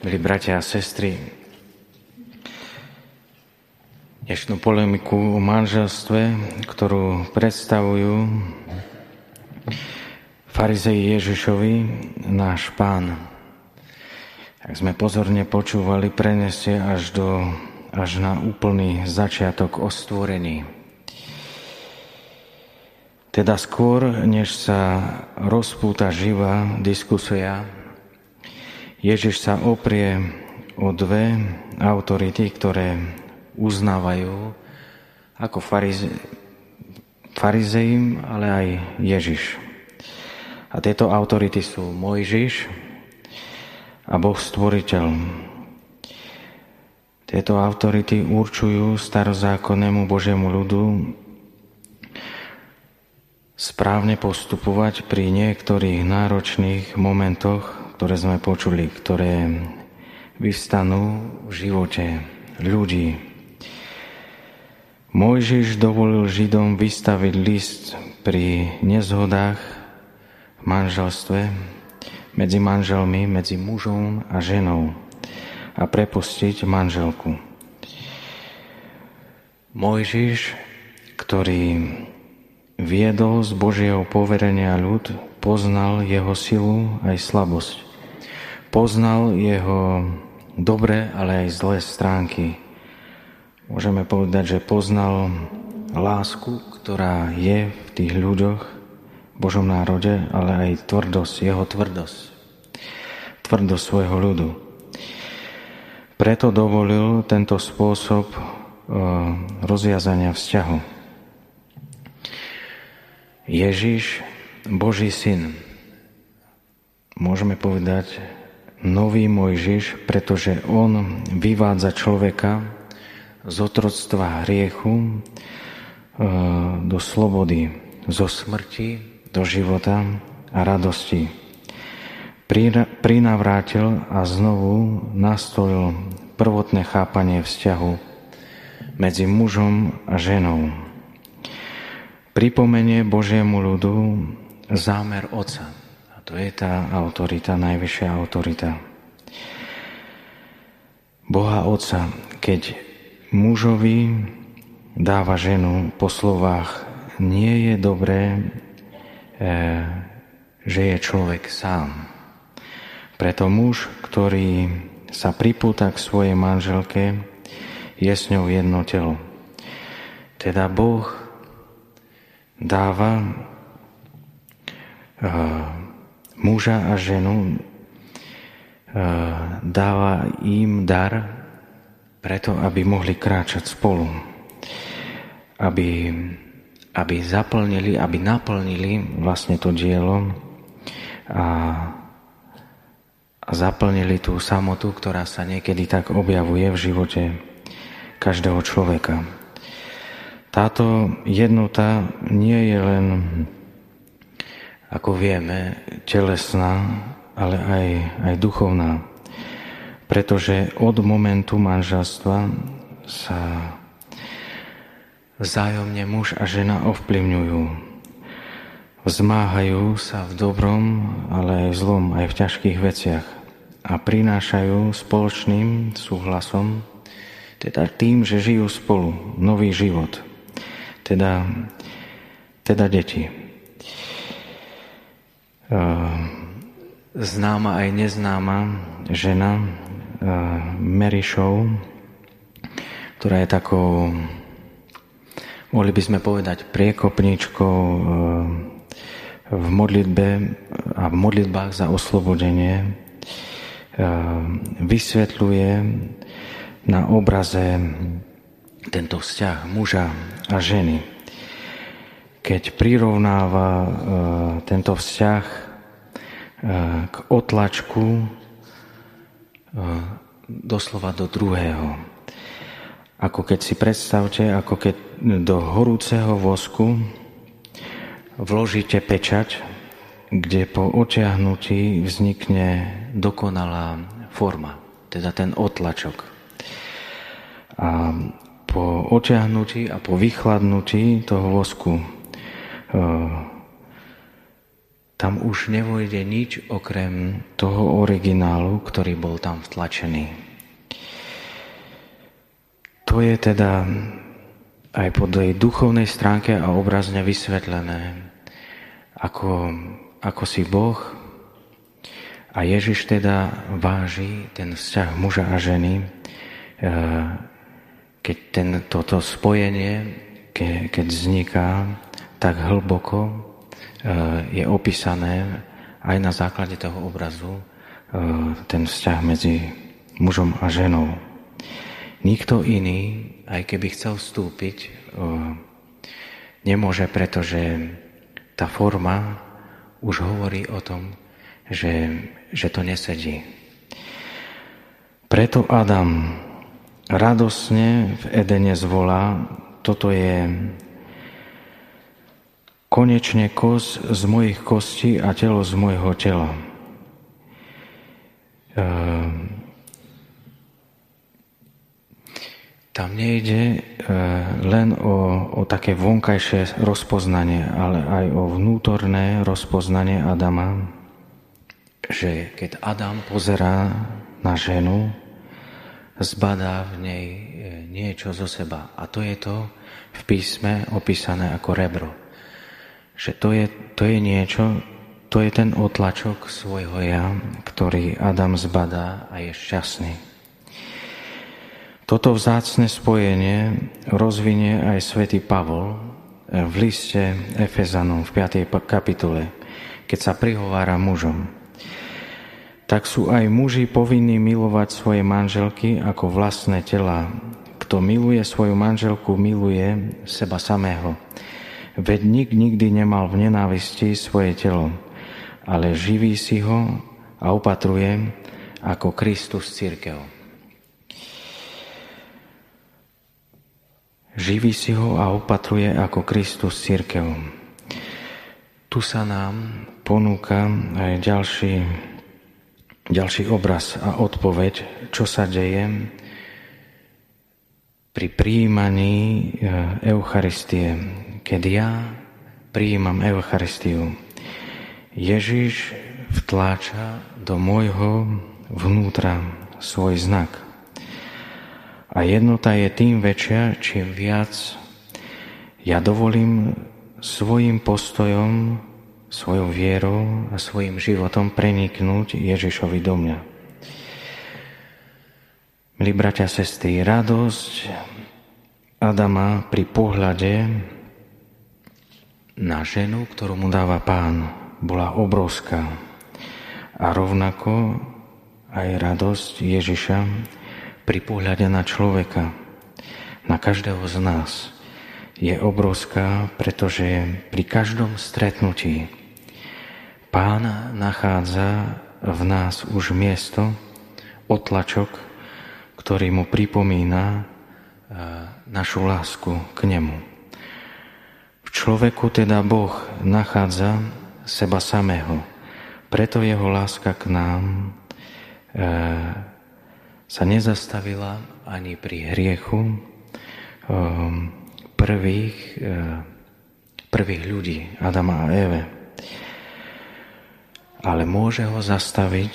milí bratia a sestry, dnešnú polemiku o manželstve, ktorú predstavujú farizei Ježišovi, náš pán. Ak sme pozorne počúvali, preneste až, do, až na úplný začiatok o stvorení. Teda skôr, než sa rozpúta živá diskusia, Ježiš sa oprie o dve autority, ktoré uznávajú ako farize, farizeim, ale aj Ježiš. A tieto autority sú Mojžiš a Boh Stvoriteľ. Tieto autority určujú starozákonnému Božiemu ľudu, správne postupovať pri niektorých náročných momentoch, ktoré sme počuli, ktoré vystanú v živote ľudí. Mojžiš dovolil Židom vystaviť list pri nezhodách v manželstve medzi manželmi, medzi mužom a ženou a prepustiť manželku. Mojžiš, ktorý viedol z Božieho poverenia ľud, poznal jeho silu aj slabosť. Poznal jeho dobré, ale aj zlé stránky. Môžeme povedať, že poznal lásku, ktorá je v tých ľuďoch, v Božom národe, ale aj tvrdosť, jeho tvrdosť. Tvrdosť svojho ľudu. Preto dovolil tento spôsob eh, rozviazania vzťahu. Ježiš, Boží syn, môžeme povedať nový Mojžiš, pretože on vyvádza človeka z otroctva hriechu e, do slobody, zo smrti do života a radosti. Prinavrátil a znovu nastolil prvotné chápanie vzťahu medzi mužom a ženou pripomenie Božiemu ľudu zámer Otca. To je tá autorita, najvyššia autorita. Boha Otca, keď mužovi dáva ženu po slovách nie je dobré, e, že je človek sám. Preto muž, ktorý sa pripúta k svojej manželke, je s ňou jedno telo. Teda Boh dáva uh, muža a ženu, uh, dáva im dar preto, aby mohli kráčať spolu. Aby, aby zaplnili, aby naplnili vlastne to dielo a, a zaplnili tú samotu, ktorá sa niekedy tak objavuje v živote každého človeka. Táto jednota nie je len, ako vieme, telesná, ale aj, aj duchovná. Pretože od momentu manželstva sa vzájomne muž a žena ovplyvňujú. Vzmáhajú sa v dobrom, ale aj v zlom, aj v ťažkých veciach a prinášajú spoločným súhlasom, teda tým, že žijú spolu nový život – teda, teda deti. Známa aj neznáma žena Merišov, ktorá je takou, mohli by sme povedať, priekopničkou v modlitbe a v modlitbách za oslobodenie vysvetľuje na obraze tento vzťah muža a ženy. Keď prirovnáva e, tento vzťah e, k otlačku e, doslova do druhého. Ako keď si predstavte, ako keď do horúceho vosku vložíte pečať, kde po očiahnutí vznikne dokonalá forma, teda ten otlačok. A po oťahnutí a po vychladnutí toho vosku tam už nevojde nič okrem toho originálu, ktorý bol tam vtlačený. To je teda aj po tej duchovnej stránke a obrazne vysvetlené, ako, ako si Boh a Ježiš teda váži ten vzťah muža a ženy, eh, keď ten, toto spojenie, keď vzniká tak hlboko, Eh, je opísané aj na základe toho obrazu eh, ten vzťah medzi mužom a ženou. Nikto iný, aj keby chcel vstúpiť, eh, nemôže, pretože tá forma už hovorí o tom, že, že to nesedí. Preto Adam radosne v Edene zvolá, toto je konečne kos z mojich kostí a telo z mojho tela. Ehm, tam nejde e, len o, o také vonkajšie rozpoznanie, ale aj o vnútorné rozpoznanie Adama, že keď Adam pozerá na ženu, zbadá v nej e, niečo zo seba. A to je to v písme opísané ako rebro že to je, to je niečo, to je ten otlačok svojho ja, ktorý Adam zbadá a je šťastný. Toto vzácne spojenie rozvinie aj svätý Pavol v liste Efezanom v 5. kapitole, keď sa prihovára mužom. Tak sú aj muži povinní milovať svoje manželky ako vlastné tela. Kto miluje svoju manželku, miluje seba samého. Veď nik nikdy nemal v nenávisti svoje telo, ale živí si ho a opatruje ako Kristus církev. Živí si ho a opatruje ako Kristus církev. Tu sa nám ponúka aj ďalší, ďalší obraz a odpoveď, čo sa deje pri príjmaní e, Eucharistie, keď ja prijímam Eucharistiu, Ježiš vtláča do môjho vnútra svoj znak. A jednota je tým väčšia, čím viac ja dovolím svojim postojom, svojou vierou a svojim životom preniknúť Ježišovi do mňa. Milí bratia a sestry, radosť Adama pri pohľade na ženu, ktorú mu dáva pán, bola obrovská. A rovnako aj radosť Ježiša pri pohľade na človeka, na každého z nás, je obrovská, pretože pri každom stretnutí pán nachádza v nás už miesto, otlačok, ktorý mu pripomína e, našu lásku k nemu. Človeku teda Boh nachádza seba samého, preto jeho láska k nám e, sa nezastavila ani pri hriechu e, prvých, prvých ľudí, Adama a Eve. Ale môže ho zastaviť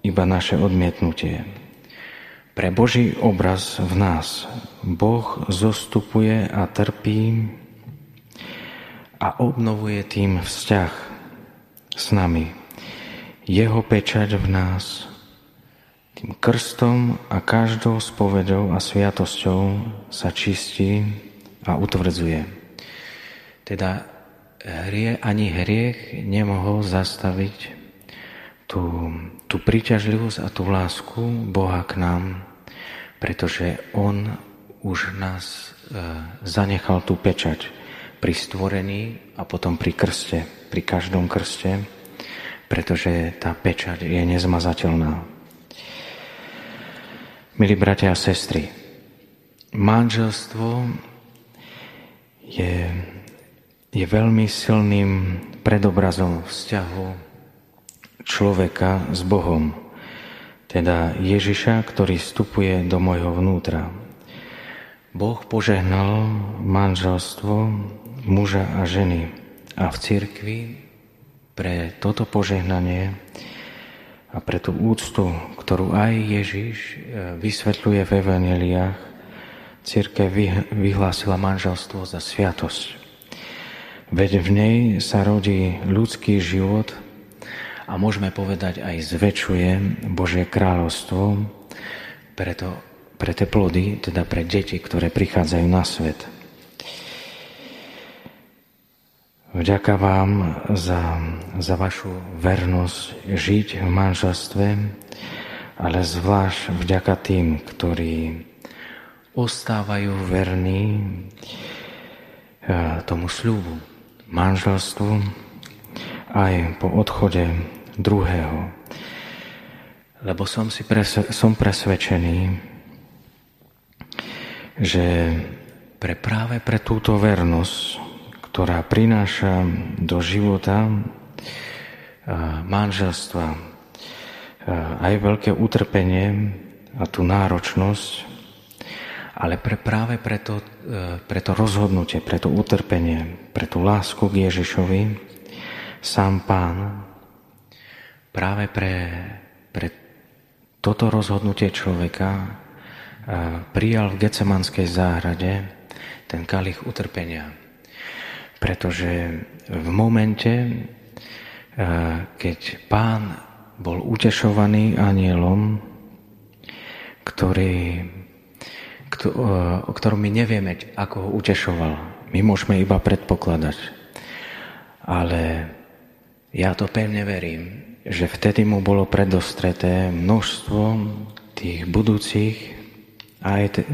iba naše odmietnutie. Pre Boží obraz v nás Boh zostupuje a trpí a obnovuje tým vzťah s nami. Jeho pečať v nás tým krstom a každou spovedou a sviatosťou sa čistí a utvrdzuje. Teda hrie, ani hriech nemohol zastaviť tú, tú príťažlivosť a tú lásku Boha k nám, pretože On už nás e, zanechal tú pečať pri stvorení a potom pri krste, pri každom krste, pretože tá pečať je nezmazateľná. Milí bratia a sestry, manželstvo je, je veľmi silným predobrazom vzťahu človeka s Bohom, teda Ježiša, ktorý vstupuje do môjho vnútra. Boh požehnal manželstvo muža a ženy a v cirkvi pre toto požehnanie a pre tú úctu, ktorú aj Ježiš e, vysvetľuje v Evangeliách, církev vyhlásila manželstvo za sviatosť. Veď v nej sa rodí ľudský život a môžeme povedať aj zväčšuje Božie kráľovstvo preto, pre tie plody, teda pre deti, ktoré prichádzajú na svet. Vďaka vám za, za vašu vernosť žiť v manželstve, ale zvlášť vďaka tým, ktorí ostávajú verní eh, tomu sľubu, manželstvu aj po odchode druhého. Lebo som, si presve, som presvedčený, že pre práve pre túto vernosť ktorá prináša do života manželstva aj veľké utrpenie a tú náročnosť, ale pre, práve pre to, e, pre to rozhodnutie, pre to utrpenie, pre tú lásku k Ježišovi, sám Pán práve pre, pre toto rozhodnutie človeka prijal v Gecemanskej záhrade ten kalich utrpenia pretože v momente, eh, keď pán bol utešovaný anielom, ktorý, eh, o ktorom my nevieme, ako ho utešoval. My môžeme iba predpokladať. Ale ja to pevne verím, že vtedy mu bolo predostreté množstvo tých budúcich, aj, eh,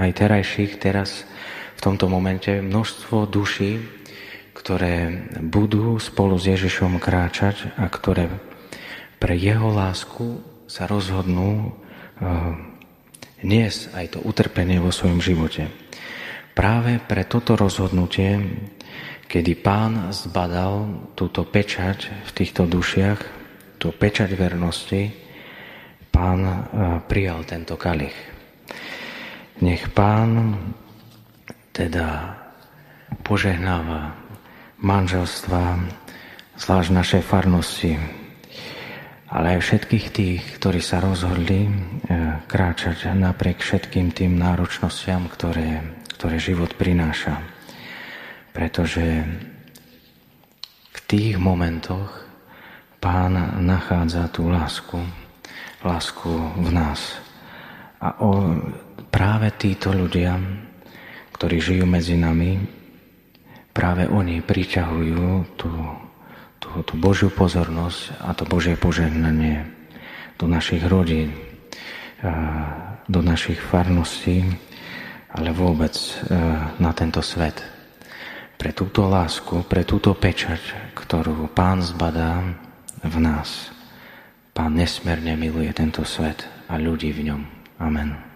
aj terajších, teraz v tomto momente, množstvo duší, ktoré budú spolu s Ježišom kráčať a ktoré pre jeho lásku sa rozhodnú uh, niesť aj to utrpenie vo svojom živote. Práve pre toto rozhodnutie, kedy pán zbadal túto pečať v týchto dušiach, tú pečať vernosti, pán uh, prijal tento kalich. Nech pán teda požehnáva manželstva, zvlášť našej farnosti, ale aj všetkých tých, ktorí sa rozhodli eh, kráčať napriek všetkým tým náročnostiam, ktoré, ktoré život prináša. Pretože v tých momentoch Pán nachádza tú lásku, lásku v nás. A o, práve títo ľudia, ktorí žijú medzi nami, práve oni priťahujú tú, tú, tú Božiu pozornosť a to Božie požehnanie do našich rodín, do našich farností, ale vôbec na tento svet. Pre túto lásku, pre túto pečať, ktorú Pán zbadá v nás. Pán nesmerne miluje tento svet a ľudí v ňom. Amen.